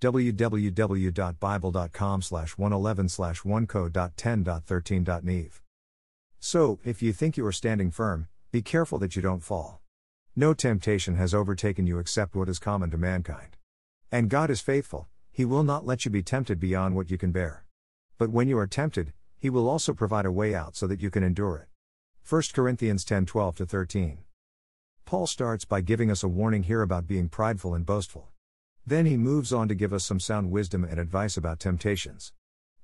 www.bible.com slash 111 slash 1co.10.13.neve. So, if you think you are standing firm, be careful that you don't fall. No temptation has overtaken you except what is common to mankind. And God is faithful, He will not let you be tempted beyond what you can bear. But when you are tempted, He will also provide a way out so that you can endure it. 1 Corinthians 10 12 13. Paul starts by giving us a warning here about being prideful and boastful. Then he moves on to give us some sound wisdom and advice about temptations.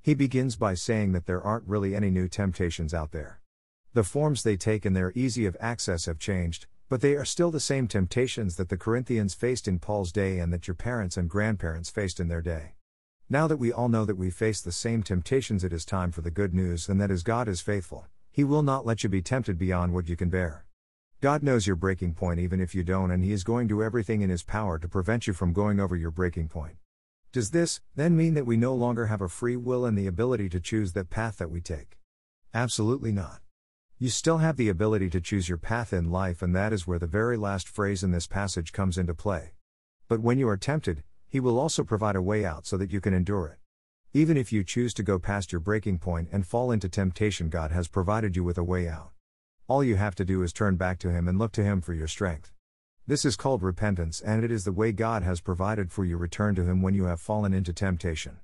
He begins by saying that there aren't really any new temptations out there. The forms they take and their easy of access have changed, but they are still the same temptations that the Corinthians faced in Paul's day and that your parents and grandparents faced in their day. Now that we all know that we face the same temptations, it is time for the good news, and that is God is faithful. He will not let you be tempted beyond what you can bear. God knows your breaking point even if you don't, and He is going to do everything in His power to prevent you from going over your breaking point. Does this, then, mean that we no longer have a free will and the ability to choose that path that we take? Absolutely not. You still have the ability to choose your path in life, and that is where the very last phrase in this passage comes into play. But when you are tempted, He will also provide a way out so that you can endure it. Even if you choose to go past your breaking point and fall into temptation, God has provided you with a way out. All you have to do is turn back to Him and look to Him for your strength. This is called repentance, and it is the way God has provided for you return to Him when you have fallen into temptation.